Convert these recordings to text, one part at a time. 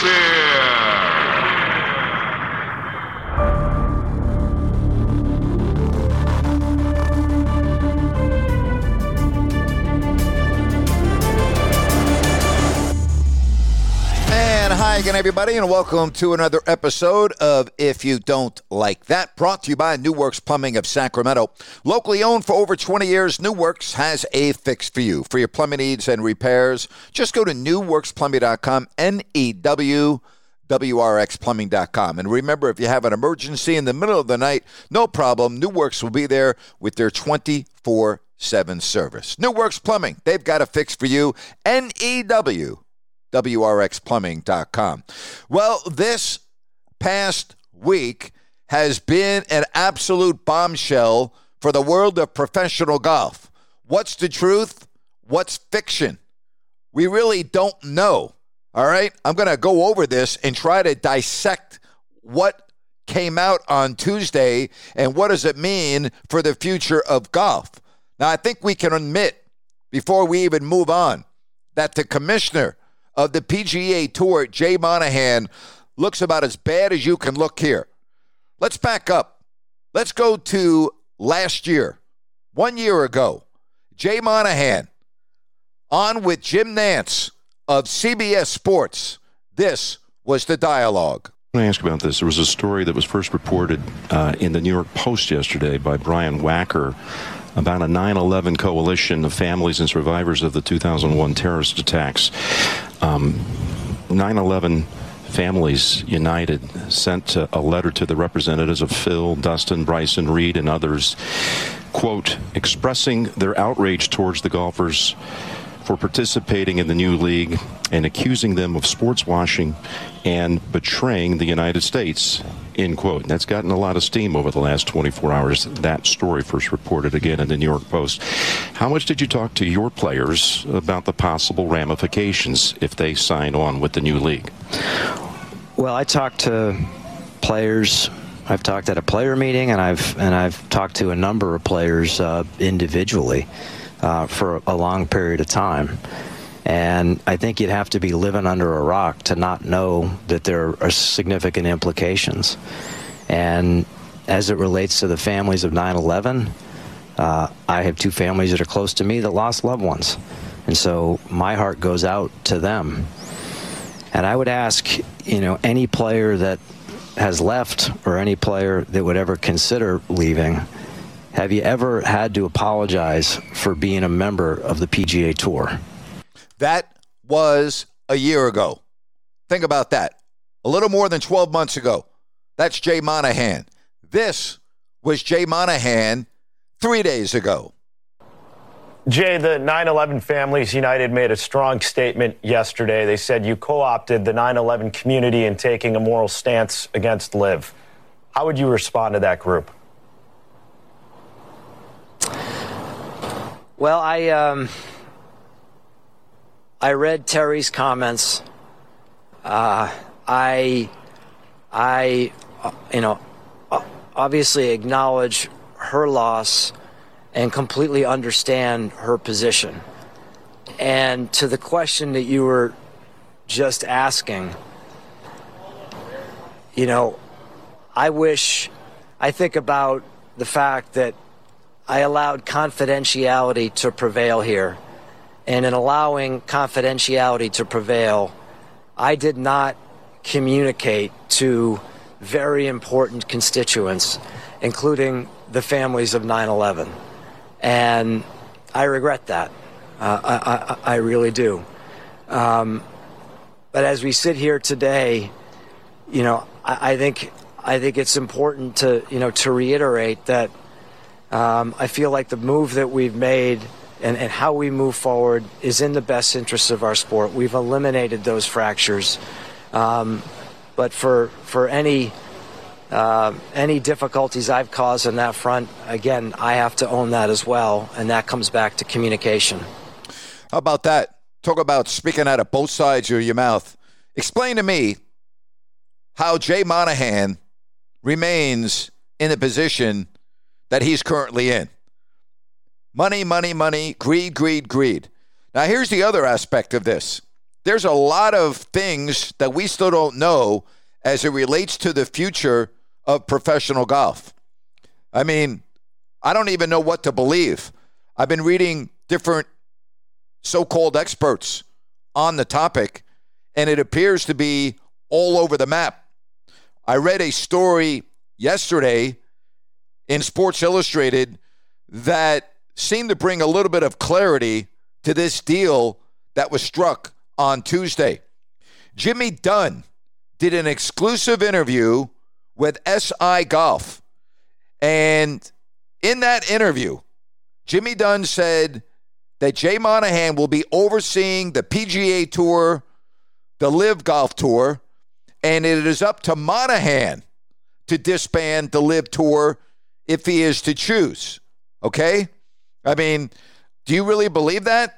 Fear. Again, everybody, and welcome to another episode of If You Don't Like That, brought to you by New Works Plumbing of Sacramento. Locally owned for over 20 years, New Works has a fix for you. For your plumbing needs and repairs, just go to newworksplumbing.com, N E W WRXplumbing.com. And remember, if you have an emergency in the middle of the night, no problem. New Works will be there with their 24 7 service. New Works Plumbing, they've got a fix for you. N E W WRXplumbing.com. Well, this past week has been an absolute bombshell for the world of professional golf. What's the truth? What's fiction? We really don't know. All right. I'm going to go over this and try to dissect what came out on Tuesday and what does it mean for the future of golf. Now, I think we can admit before we even move on that the commissioner of the PGA Tour, Jay Monahan, looks about as bad as you can look here. Let's back up. Let's go to last year, one year ago. Jay Monahan on with Jim Nantz of CBS Sports. This was the dialogue. I want to ask about this. There was a story that was first reported uh, in the New York Post yesterday by Brian Wacker about a 9 11 coalition of families and survivors of the 2001 terrorist attacks. Um, 9 11 Families United sent a letter to the representatives of Phil, Dustin, Bryson, Reed, and others, quote, expressing their outrage towards the golfers for participating in the new league and accusing them of sports washing and betraying the United States. End quote. That's gotten a lot of steam over the last 24 hours. That story first reported again in the New York Post. How much did you talk to your players about the possible ramifications if they sign on with the new league? Well, I talked to players. I've talked at a player meeting, and I've and I've talked to a number of players uh, individually uh, for a long period of time. And I think you'd have to be living under a rock to not know that there are significant implications. And as it relates to the families of 9 11, uh, I have two families that are close to me that lost loved ones. And so my heart goes out to them. And I would ask, you know, any player that has left or any player that would ever consider leaving, have you ever had to apologize for being a member of the PGA Tour? That was a year ago. Think about that. A little more than 12 months ago. That's Jay Monahan. This was Jay Monahan three days ago. Jay, the 9 11 Families United made a strong statement yesterday. They said you co opted the 9 11 community in taking a moral stance against LIV. How would you respond to that group? Well, I. Um I read Terry's comments. Uh, I, I, you know, obviously acknowledge her loss and completely understand her position. And to the question that you were just asking, you know, I wish, I think about the fact that I allowed confidentiality to prevail here and in allowing confidentiality to prevail, I did not communicate to very important constituents, including the families of 9 11. And I regret that. Uh, I, I, I, really do. Um, but as we sit here today, you know, I, I, think I think it's important to you know to reiterate that um, I feel like the move that we've made and, and how we move forward is in the best interest of our sport. We've eliminated those fractures. Um, but for, for any, uh, any difficulties I've caused on that front, again, I have to own that as well. And that comes back to communication. How about that? Talk about speaking out of both sides of your mouth. Explain to me how Jay Monahan remains in the position that he's currently in. Money, money, money, greed, greed, greed. Now, here's the other aspect of this there's a lot of things that we still don't know as it relates to the future of professional golf. I mean, I don't even know what to believe. I've been reading different so called experts on the topic, and it appears to be all over the map. I read a story yesterday in Sports Illustrated that seemed to bring a little bit of clarity to this deal that was struck on Tuesday. Jimmy Dunne did an exclusive interview with SI Golf. And in that interview, Jimmy Dunne said that Jay Monahan will be overseeing the PGA Tour, the LIV Golf Tour, and it is up to Monahan to disband the LIV Tour if he is to choose. Okay? I mean, do you really believe that?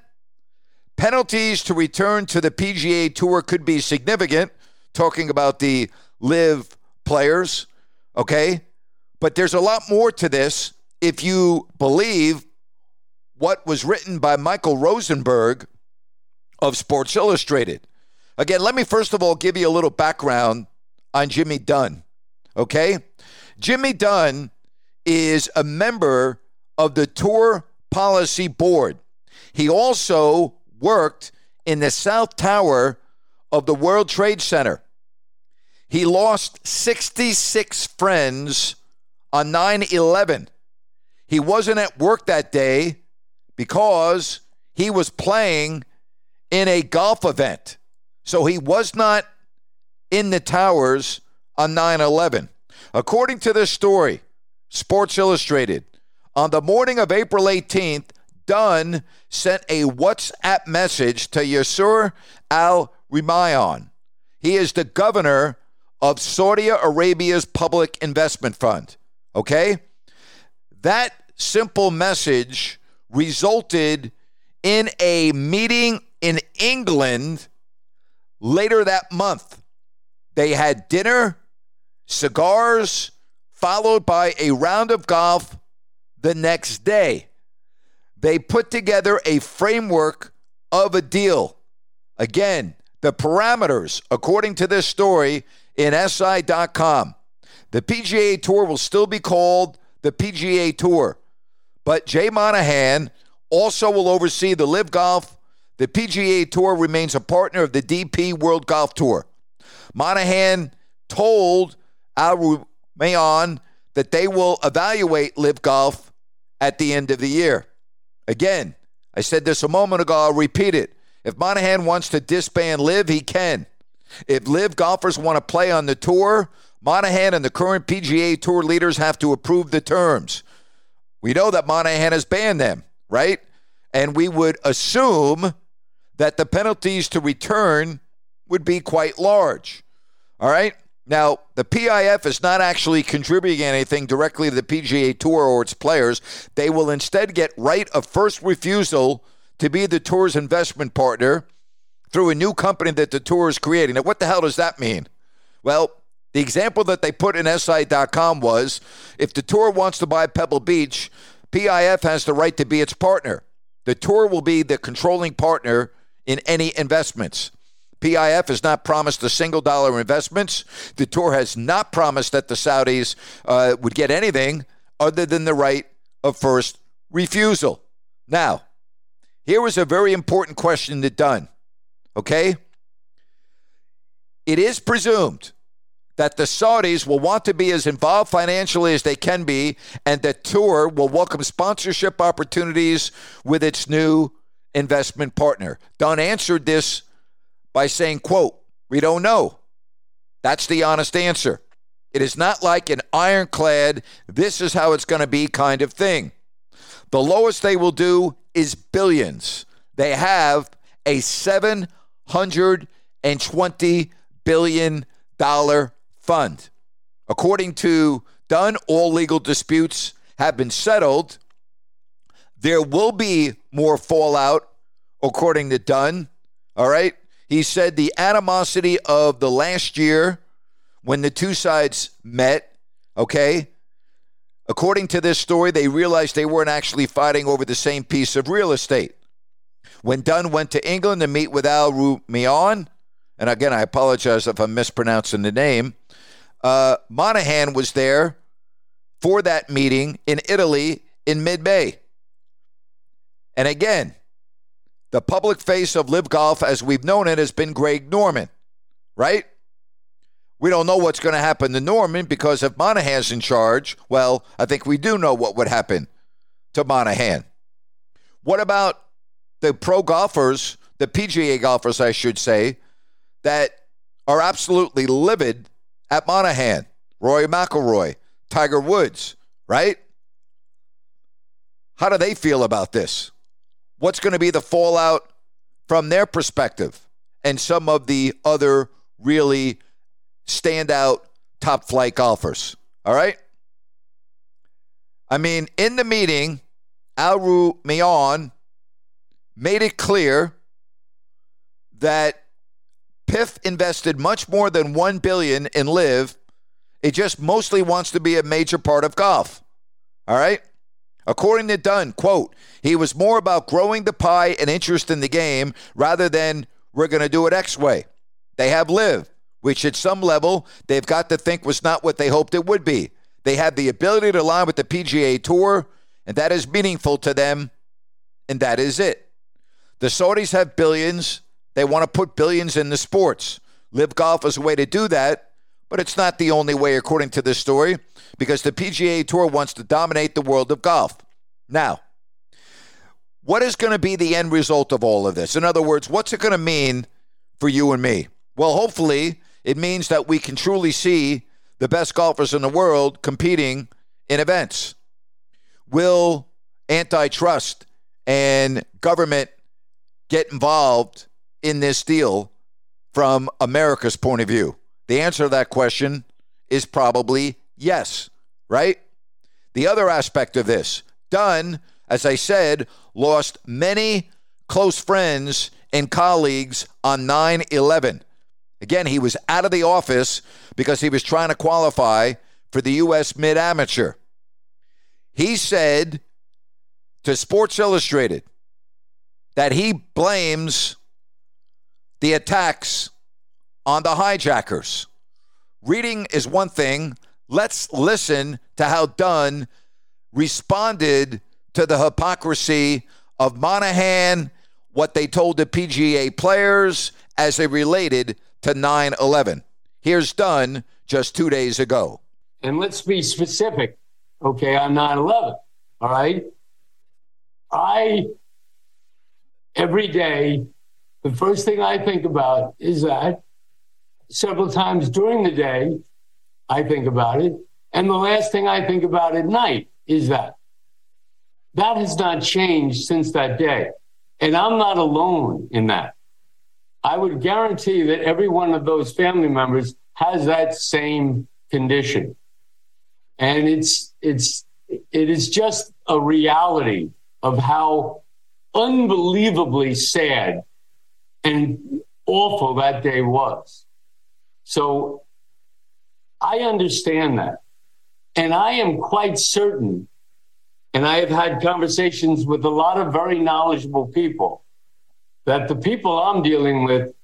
Penalties to return to the PGA Tour could be significant, talking about the LIV players, okay? But there's a lot more to this if you believe what was written by Michael Rosenberg of Sports Illustrated. Again, let me first of all give you a little background on Jimmy Dunne, okay? Jimmy Dunne is a member of the Tour Policy Board. He also worked in the South Tower of the World Trade Center. He lost 66 friends on 9 11. He wasn't at work that day because he was playing in a golf event. So he was not in the towers on 9 11. According to this story, Sports Illustrated, on the morning of April 18th, Dunne sent a WhatsApp message to Yasir Al Rumayyan. He is the governor of Saudi Arabia's public investment fund. Okay? That simple message resulted in a meeting in England later that month. They had dinner, cigars, followed by a round of golf the next day. They put together a framework of a deal. Again, the parameters, according to this story in SI.com, the PGA Tour will still be called the PGA Tour, but Jay Monahan also will oversee the LIV Golf. The PGA Tour remains a partner of the DP World Golf Tour. Monahan told Al Rumayyan that they will evaluate LIV Golf at the end of the year. Again, I said this a moment ago, I'll repeat it. If Monahan wants to disband LIV, he can. If LIV golfers want to play on the tour, Monahan and the current PGA Tour leaders have to approve the terms. We know that Monahan has banned them, right? And we would assume that the penalties to return would be quite large. All right? Now, the PIF is not actually contributing anything directly to the PGA Tour or its players. They will instead get right of first refusal to be the tour's investment partner through a new company that the tour is creating. Now, what the hell does that mean? Well, the example that they put in SI.com was if the tour wants to buy Pebble Beach, PIF has the right to be its partner. The tour will be the controlling partner in any investments. PIF has not promised a single dollar investments. The tour has not promised that the Saudis uh, would get anything other than the right of first refusal. Now, here was a very important question to Dunne. Okay? It is presumed that the Saudis will want to be as involved financially as they can be, and the tour will welcome sponsorship opportunities with its new investment partner. Dunne answered this by saying, quote, we don't know. That's the honest answer. It is not like an ironclad, this is how it's going to be kind of thing. The lowest they will do is billions. They have a $720 billion fund. According to Dunne, all legal disputes have been settled. There will be more fallout, according to Dunne. All right. He said the animosity of the last year when the two sides met, okay, according to this story, they realized they weren't actually fighting over the same piece of real estate. When Dunne went to England to meet with Al Rumayyan, and again, I apologize if I'm mispronouncing the name, uh, Monahan was there for that meeting in Italy in mid May. And again, the public face of LIV Golf, as we've known it, has been Greg Norman, right? We don't know what's going to happen to Norman because if Monahan's in charge, well, I think we do know what would happen to Monahan. What about the pro golfers, the PGA golfers, I should say, that are absolutely livid at Monahan? Rory McIlroy, Tiger Woods, right? How do they feel about this? What's going to be the fallout from their perspective and some of the other really standout top flight golfers? All right. I mean, in the meeting, Al Rumayyan made it clear that PIF invested much more than one billion in LIV. It just mostly wants to be a major part of golf. All right. According to Dunne, quote, he was more about growing the pie and interest in the game rather than we're going to do it X way. They have LIV, which at some level they've got to think was not what they hoped it would be. They have the ability to align with the PGA Tour, and that is meaningful to them, and that is it. The Saudis have billions. They want to put billions in the sports. LIV Golf is a way to do that, but it's not the only way, according to this story, because the PGA Tour wants to dominate the world of golf. Now, what is going to be the end result of all of this? In other words, what's it going to mean for you and me? Well, hopefully, it means that we can truly see the best golfers in the world competing in events. Will antitrust and government get involved in this deal from America's point of view? The answer to that question is probably yes, right? The other aspect of this, Dunne, as I said, lost many close friends and colleagues on 9 11. Again, he was out of the office because he was trying to qualify for the U.S. Mid Amateur. He said to Sports Illustrated that he blames the attacks on the hijackers. Reading is one thing. Let's listen to how Dunne responded to the hypocrisy of Monahan, what they told the PGA players as they related to 9 11. Here's Dunne just two days ago. And let's be specific, okay, on 9 11. All right. I, every day, the first thing I think about is that several times during the day, I think about it. And the last thing I think about at night is that. That has not changed since that day. And I'm not alone in that. I would guarantee that every one of those family members has that same condition. And it's, it's, it is just a reality of how unbelievably sad and awful that day was. So I understand that. And I am quite certain, and I have had conversations with a lot of very knowledgeable people, that the people I'm dealing with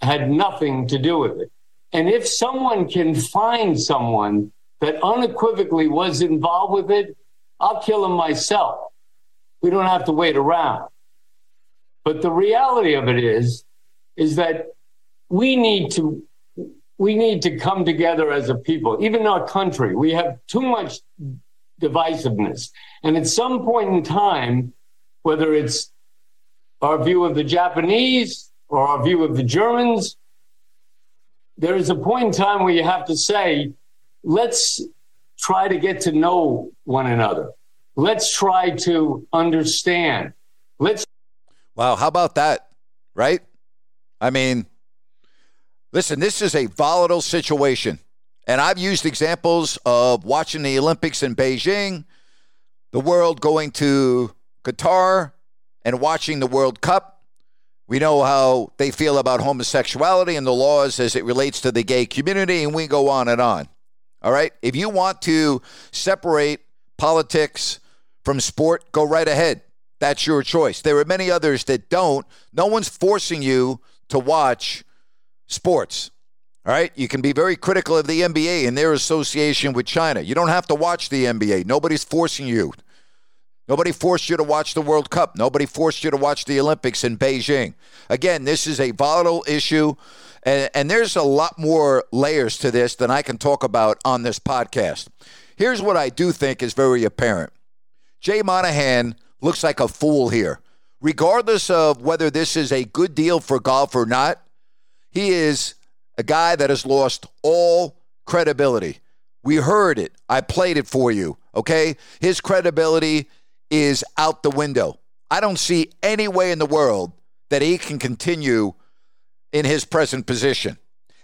had nothing to do with it. And if someone can find someone that unequivocally was involved with it, I'll kill him myself. We don't have to wait around. But the reality of it is, is that we need to we need to come together as a people, even our country. We have too much divisiveness. And at some point in time, whether it's our view of the Japanese or our view of the Germans, there is a point in time where you have to say, let's try to get to know one another. Let's try to understand. Let's. Wow, how about that? Right? I mean, Listen, this is a volatile situation. And I've used examples of watching the Olympics in Beijing, the world going to Qatar, and watching the World Cup. We know how they feel about homosexuality and the laws as it relates to the gay community, and we go on and on. All right? If you want to separate politics from sport, go right ahead. That's your choice. There are many others that don't. No one's forcing you to watch sports. All right. You can be very critical of the NBA and their association with China. You don't have to watch the NBA. Nobody's forcing you. Nobody forced you to watch the World Cup. Nobody forced you to watch the Olympics in Beijing. Again, this is a volatile issue, and, and there's a lot more layers to this than I can talk about on this podcast. Here's what I do think is very apparent Jay Monahan looks like a fool here. Regardless of whether this is a good deal for golf or not, he is a guy that has lost all credibility. We heard it. I played it for you. Okay? His credibility is out the window. I don't see any way in the world that he can continue in his present position.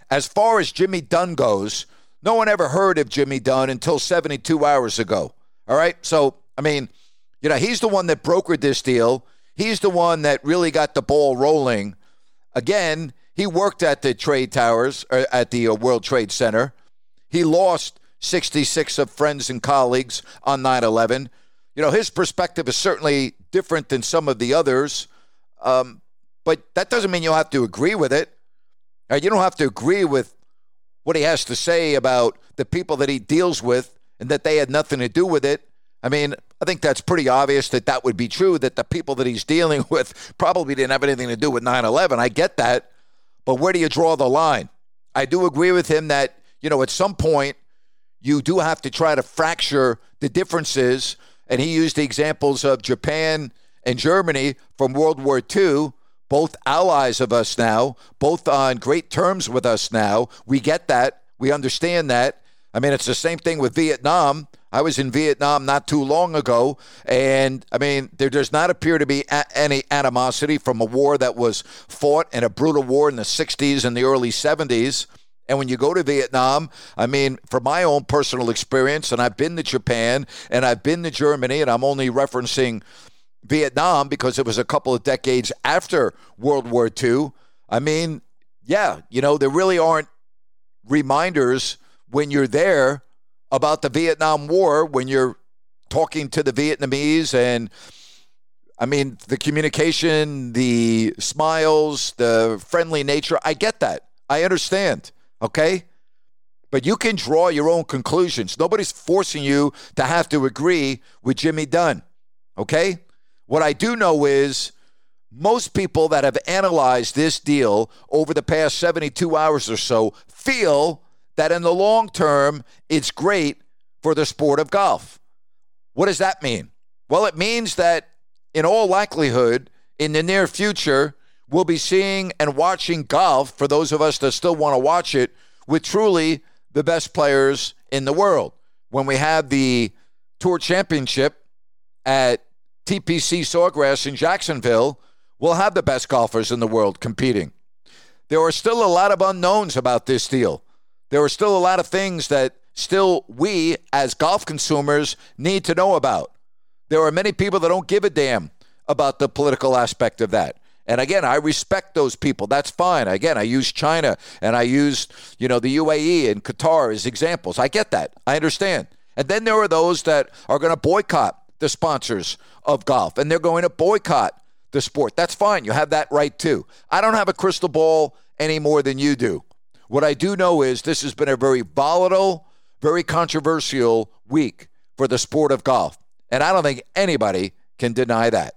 As far as Jimmy Dunne goes, no one ever heard of Jimmy Dunne until 72 hours ago. All right? So, I mean, you know, he's the one that brokered this deal. He's the one that really got the ball rolling. Again, he worked at the trade towers, uh, at the uh, World Trade Center. He lost 66 of friends and colleagues on 9 11 you know, his perspective is certainly different than some of the others. Um, but that doesn't mean you have to agree with it. Right? You don't have to agree with what he has to say about the people that he deals with and that they had nothing to do with it. I mean, I think that's pretty obvious that that would be true, that the people that he's dealing with probably didn't have anything to do with 9 11. I get that. But where do you draw the line? I do agree with him that, you know, at some point, you do have to try to fracture the differences and he used the examples of Japan and Germany from World War II, both allies of us now, both on great terms with us now. We get that. We understand that. I mean, it's the same thing with Vietnam. I was in Vietnam not too long ago, and I mean, there does not appear to be a- any animosity from a war that was fought in a brutal war in the 60s and the early 70s. And when you go to Vietnam, I mean, from my own personal experience, and I've been to Japan and I've been to Germany, and I'm only referencing Vietnam because it was a couple of decades after World War II. I mean, yeah, you know, there really aren't reminders when you're there about the Vietnam War when you're talking to the Vietnamese and I mean, the communication, the smiles, the friendly nature, I get that. I understand okay? But you can draw your own conclusions. Nobody's forcing you to have to agree with Jimmy Dunne, okay? What I do know is most people that have analyzed this deal over the past 72 hours or so feel that in the long term, it's great for the sport of golf. What does that mean? Well, it means that in all likelihood, in the near future, we'll be seeing and watching golf for those of us that still want to watch it with truly the best players in the world. When we have the Tour Championship at TPC Sawgrass in Jacksonville, we'll have the best golfers in the world competing. There are still a lot of unknowns about this deal. There are still a lot of things that still we as golf consumers need to know about. There are many people that don't give a damn about the political aspect of that. And again, I respect those people. That's fine. Again, I use China and I use, you know, the UAE and Qatar as examples. I get that. I understand. And then there are those that are going to boycott the sponsors of golf and they're going to boycott the sport. That's fine. You have that right too. I don't have a crystal ball any more than you do. What I do know is this has been a very volatile, very controversial week for the sport of golf. And I don't think anybody can deny that.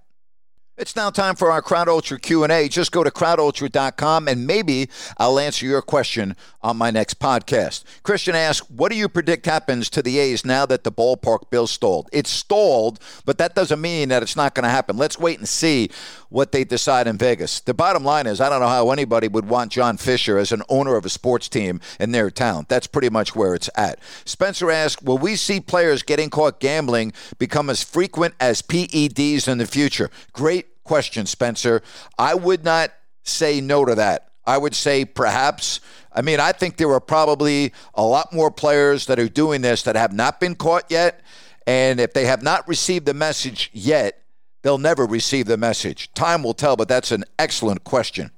It's now time for our Crowd Ultra Q&A. Just go to crowdultra.com and maybe I'll answer your question on my next podcast. Christian asks, what do you predict happens to the A's now that the ballpark bill stalled? It's stalled, but that doesn't mean that it's not going to happen. Let's wait and see what they decide in Vegas. The bottom line is I don't know how anybody would want John Fisher as an owner of a sports team in their town. That's pretty much where it's at. Spencer asks, will we see players getting caught gambling become as frequent as PEDs in the future? Great question, Spencer. I would not say no to that. I would say perhaps. I mean, I think there are probably a lot more players that are doing this that have not been caught yet. And if they have not received the message yet, they'll never receive the message. Time will tell, but that's an excellent question.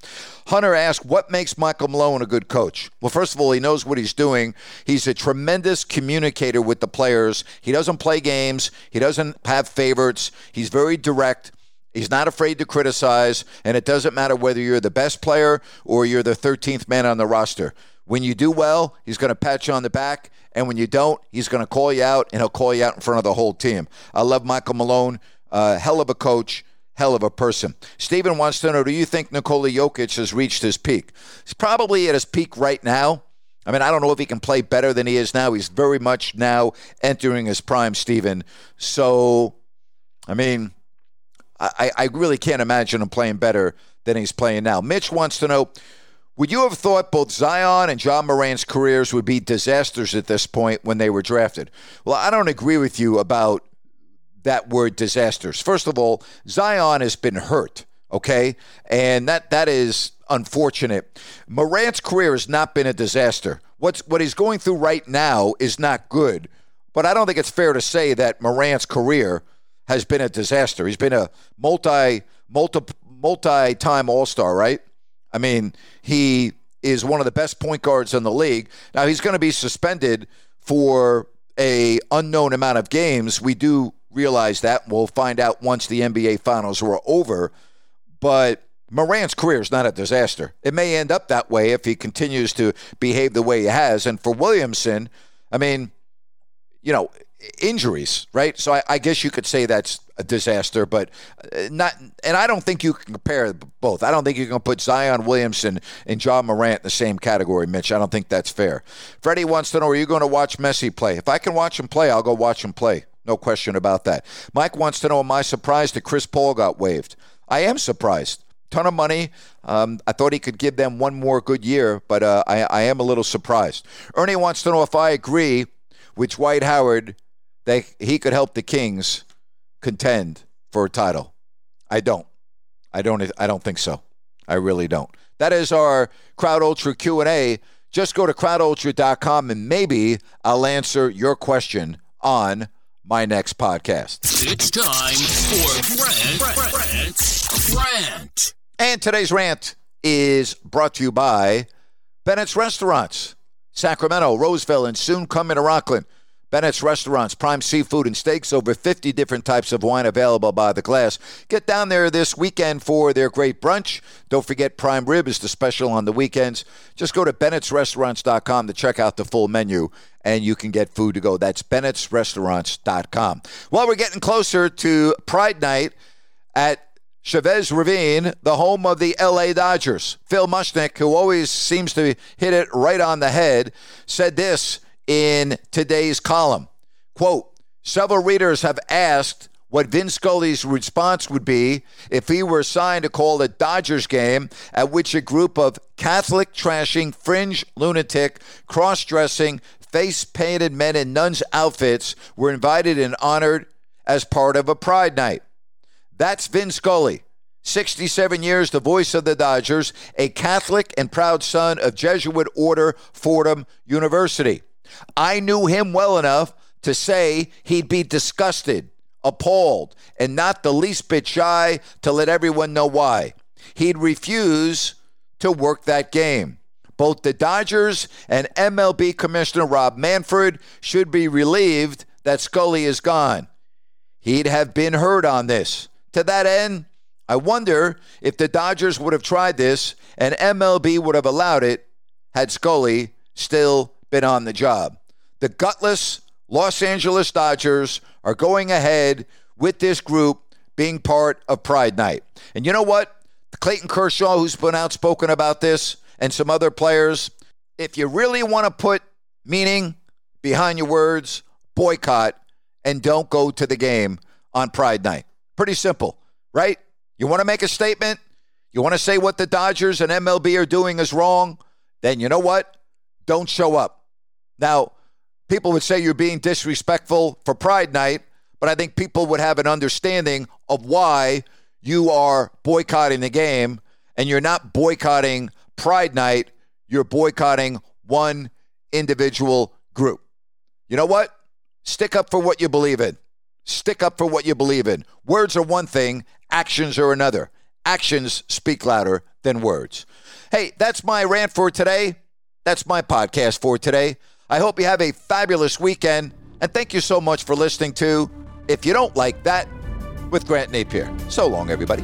Hunter asked, What makes Michael Malone a good coach? Well, first of all, he knows what he's doing. He's a tremendous communicator with the players. He doesn't play games, he doesn't have favorites, he's very direct. He's not afraid to criticize, and it doesn't matter whether you're the best player or you're the 13th man on the roster. When you do well, he's going to pat you on the back, and when you don't, he's going to call you out, and he'll call you out in front of the whole team. I love Michael Malone, uh, hell of a coach, hell of a person. Stephen wants to know: Do you think Nikola Jokic has reached his peak? He's probably at his peak right now. I mean, I don't know if he can play better than he is now. He's very much now entering his prime, Stephen. So, I mean, I, I really can't imagine him playing better than he's playing now. Mitch wants to know Would you have thought both Zion and Ja Morant's careers would be disasters at this point when they were drafted? Well, I don't agree with you about that word disasters. First of all, Zion has been hurt, okay? And that that is unfortunate. Morant's career has not been a disaster. What's what he's going through right now is not good. But I don't think it's fair to say that Morant's career has been a disaster. He's been a multi multi multi time All Star, right? I mean, he is one of the best point guards in the league. Now he's going to be suspended for a unknown amount of games. We do realize that. We'll find out once the NBA Finals are over. But Morant's career is not a disaster. It may end up that way if he continues to behave the way he has. And for Williamson, I mean, you know, injuries, right? So I, I, guess you could say that's a disaster, but uh, not. And I don't think you can compare both. I don't think you can put Zion Williamson and Ja Morant in the same category, Mitch. I don't think that's fair. Freddie wants to know: Are you going to watch Messi play? If I can watch him play, I'll go watch him play. No question about that. Mike wants to know: Am I surprised that Chris Paul got waived? I am surprised. Ton of money. Um, I thought he could give them one more good year, but uh, I, I am a little surprised. Ernie wants to know if I agree with Dwight Howard that he could help the Kings contend for a title. I don't. I don't. I don't think so. I really don't. That is our Crowd Ultra Q and A. Just go to crowdultra.com and maybe I'll answer your question on my next podcast. It's time for Grant, Rant. And today's rant is brought to you by Bennett's Restaurants, Sacramento, Roseville, and soon coming to Rocklin. Bennett's Restaurants, prime seafood and steaks, over 50 different types of wine available by the glass. Get down there this weekend for their great brunch. Don't forget prime rib is the special on the weekends. Just go to bennettsrestaurants.com to check out the full menu and you can get food to go. That's bennettsrestaurants.com. Well, we're getting closer to Pride Night at Chavez Ravine, the home of the LA Dodgers. Phil Mushnick, who always seems to hit it right on the head, said this in today's column. Quote, several readers have asked what Vin Scully's response would be if he were assigned to call a Dodgers game at which a group of Catholic trashing, fringe lunatic, cross dressing, face painted men in nuns' outfits were invited and honored as part of a Pride Night. That's Vin Scully. 67 years, the voice of the Dodgers, a Catholic and proud son of Jesuit order Fordham University. I knew him well enough to say he'd be disgusted, appalled, and not the least bit shy to let everyone know why. He'd refuse to work that game. Both the Dodgers and MLB Commissioner Rob Manfred should be relieved that Scully is gone. He'd have been heard on this. To that end, I wonder if the Dodgers would have tried this and MLB would have allowed it had Scully still been on the job. The gutless Los Angeles Dodgers are going ahead with this group being part of Pride Night. And you know what? Clayton Kershaw, who's been outspoken about this, and some other players, if you really want to put meaning behind your words, boycott and don't go to the game on Pride Night. Pretty simple, right? You want to make a statement? You want to say what the Dodgers and MLB are doing is wrong? Then you know what? Don't show up. Now, people would say you're being disrespectful for Pride Night, but I think people would have an understanding of why you are boycotting the game and you're not boycotting Pride Night, you're boycotting one individual group. You know what? Stick up for what you believe in. Stick up for what you believe in. Words are one thing, actions are another. Actions speak louder than words. Hey, that's my rant for today. That's my podcast for today. I hope you have a fabulous weekend. And thank you so much for listening to If You Don't Like That, with Grant Napear. So long, everybody.